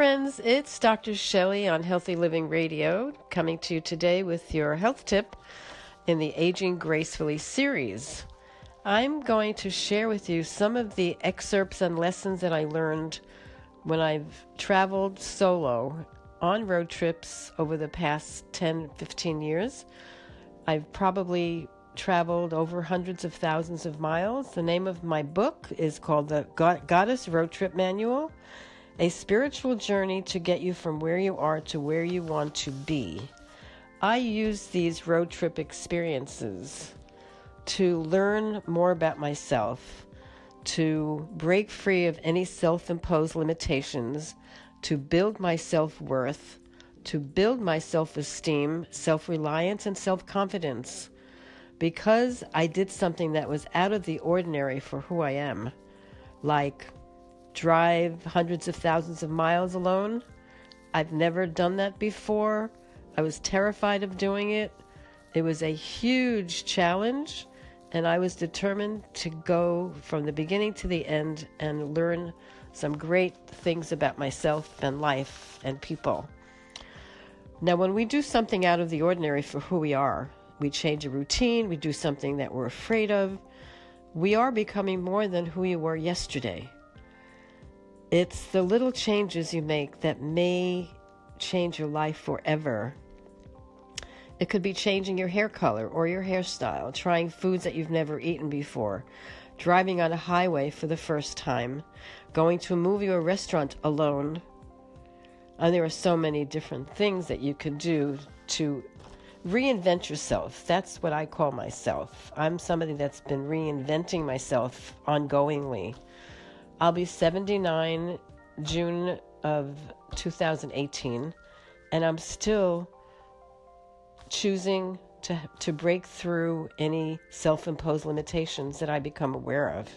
friends. It's Dr. Shelley on Healthy Living Radio, coming to you today with your health tip in the Aging Gracefully series. I'm going to share with you some of the excerpts and lessons that I learned when I've traveled solo on road trips over the past 10, 15 years. I've probably traveled over hundreds of thousands of miles. The name of my book is called The Goddess Road Trip Manual A Spiritual Journey to Get You from Where You Are to Where You Want to Be. I use these road trip experiences to learn more about myself, to break free of any self imposed limitations, to build my self worth, to build my self esteem, self reliance, and self confidence. Because I did something that was out of the ordinary for who I am, like drive hundreds of thousands of miles alone. I've never done that before. I was terrified of doing it. It was a huge challenge, and I was determined to go from the beginning to the end and learn some great things about myself and life and people. Now, when we do something out of the ordinary for who we are, we change a routine, we do something that we're afraid of, we are becoming more than who you were yesterday. It's the little changes you make that may change your life forever. It could be changing your hair color or your hairstyle, trying foods that you've never eaten before, driving on a highway for the first time, going to a movie or restaurant alone. And there are so many different things that you can do to reinvent yourself. That's what I call myself. I'm somebody that's been reinventing myself ongoingly. I'll be 79 June of 2018, and I'm still choosing to, to break through any self imposed limitations that I become aware of.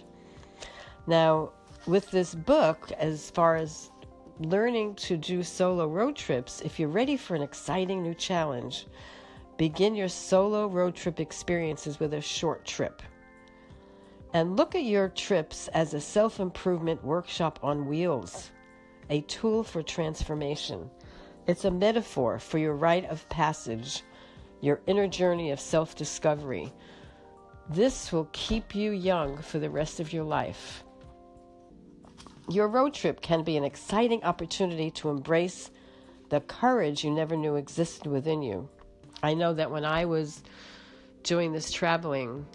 Now, with this book, as far as learning to do solo road trips, if you're ready for an exciting new challenge, begin your solo road trip experiences with a short trip. And look at your trips as a self improvement workshop on wheels, a tool for transformation. It's a metaphor for your rite of passage your inner journey of self discovery. This will keep you young for the rest of your life. Your road trip can be an exciting opportunity to embrace the courage you never knew existed within you. I know that when I was doing this traveling,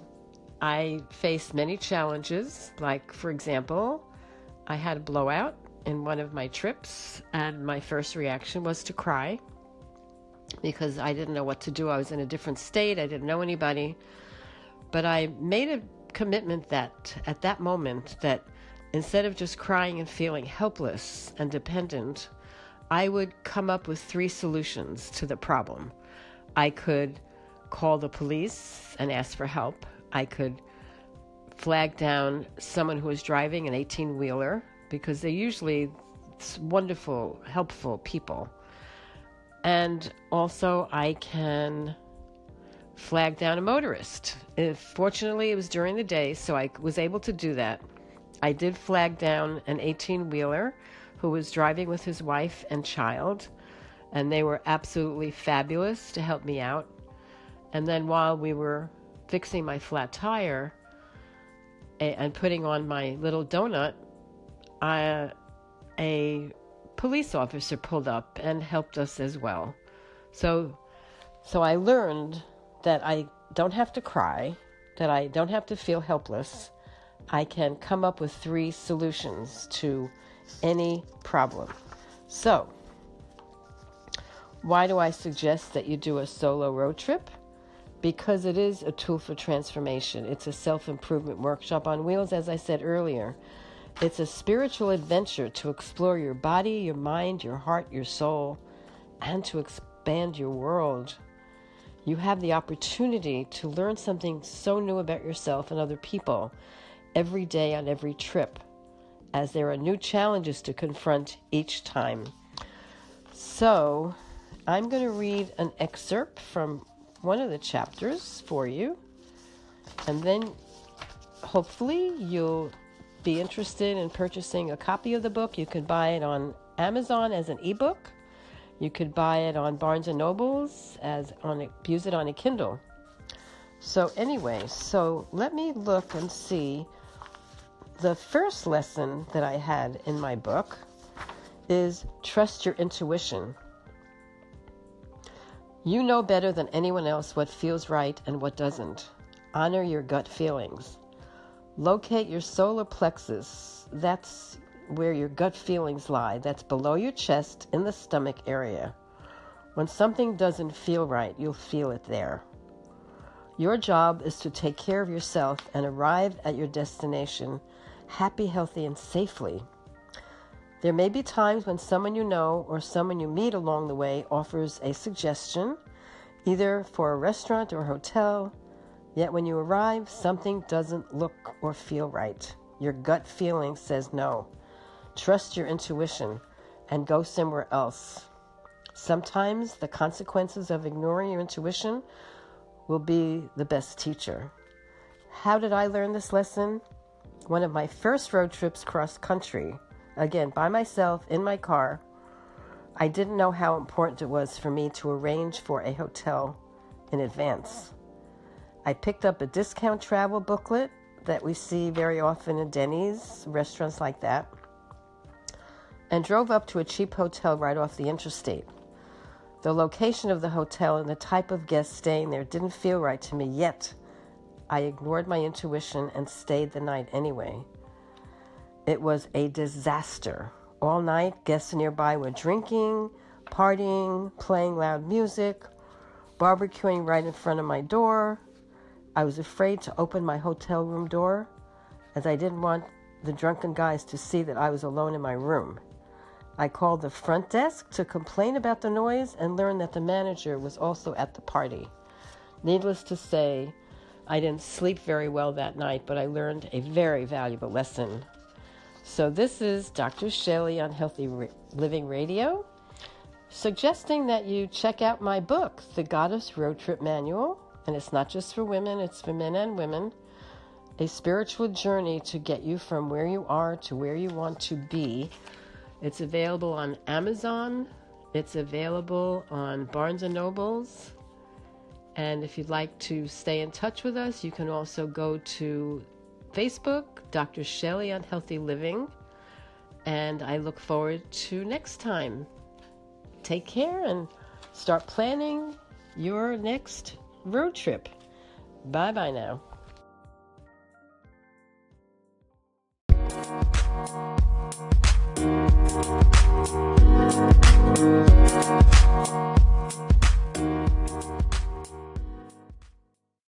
I faced many challenges. Like, for example, I had a blowout in one of my trips, and my first reaction was to cry because I didn't know what to do. I was in a different state, I didn't know anybody. But I made a commitment that at that moment that instead of just crying and feeling helpless and dependent, I would come up with three solutions to the problem. I could call the police and ask for help. I could flag down someone who was driving an 18 wheeler because they're usually wonderful, helpful people. And also, I can flag down a motorist. If, fortunately, it was during the day, so I was able to do that. I did flag down an 18 wheeler who was driving with his wife and child, and they were absolutely fabulous to help me out. And then while we were fixing my flat tire and putting on my little donut, I, a police officer pulled up and helped us as well. So, so I learned that I don't have to cry, that I don't have to feel helpless. I can come up with three solutions to any problem. So, why do I suggest that you do a solo road trip? Because it is a tool for transformation. It's a self improvement workshop on wheels, as I said earlier. It's a spiritual adventure to explore your body, your mind, your heart, your soul, and to expand your world. You have the opportunity to learn something so new about yourself and other people every day on every trip, as there are new challenges to confront each time. So, I'm going to read an excerpt from one of the chapters for you, and then hopefully you'll be interested in purchasing a copy of the book, you can buy it on Amazon as an ebook. You could buy it on Barnes and Nobles as on use it on a Kindle. So anyway, so let me look and see. The first lesson that I had in my book is trust your intuition. You know better than anyone else what feels right and what doesn't. Honor your gut feelings. Locate your solar plexus. That's where your gut feelings lie. That's below your chest in the stomach area. When something doesn't feel right, you'll feel it there. Your job is to take care of yourself and arrive at your destination happy, healthy, and safely. There may be times when someone you know or someone you meet along the way offers a suggestion, either for a restaurant or hotel, yet when you arrive, something doesn't look or feel right. Your gut feeling says no. Trust your intuition and go somewhere else. Sometimes the consequences of ignoring your intuition will be the best teacher. How did I learn this lesson? One of my first road trips cross country, again by myself in my car. I didn't know how important it was for me to arrange for a hotel in advance. I picked up a discount travel booklet that we see very often in Denny's, restaurants like that and drove up to a cheap hotel right off the interstate. The location of the hotel and the type of guests staying there didn't feel right to me, yet I ignored my intuition and stayed the night anyway. It was a disaster. All night, guests nearby were drinking, partying, playing loud music, barbecuing right in front of my door. I was afraid to open my hotel room door as I didn't want the drunken guys to see that I was alone in my room. I called the front desk to complain about the noise and learned that the manager was also at the party. Needless to say, I didn't sleep very well that night, but I learned a very valuable lesson. So, this is Dr. Shelley on Healthy Living Radio, suggesting that you check out my book, The Goddess Road Trip Manual. And it's not just for women, it's for men and women. A spiritual journey to get you from where you are to where you want to be it's available on Amazon. It's available on Barnes and Nobles. And if you'd like to stay in touch with us, you can also go to Facebook, Dr. Shelley on Healthy Living. And I look forward to next time. Take care and start planning your next road trip. Bye bye now.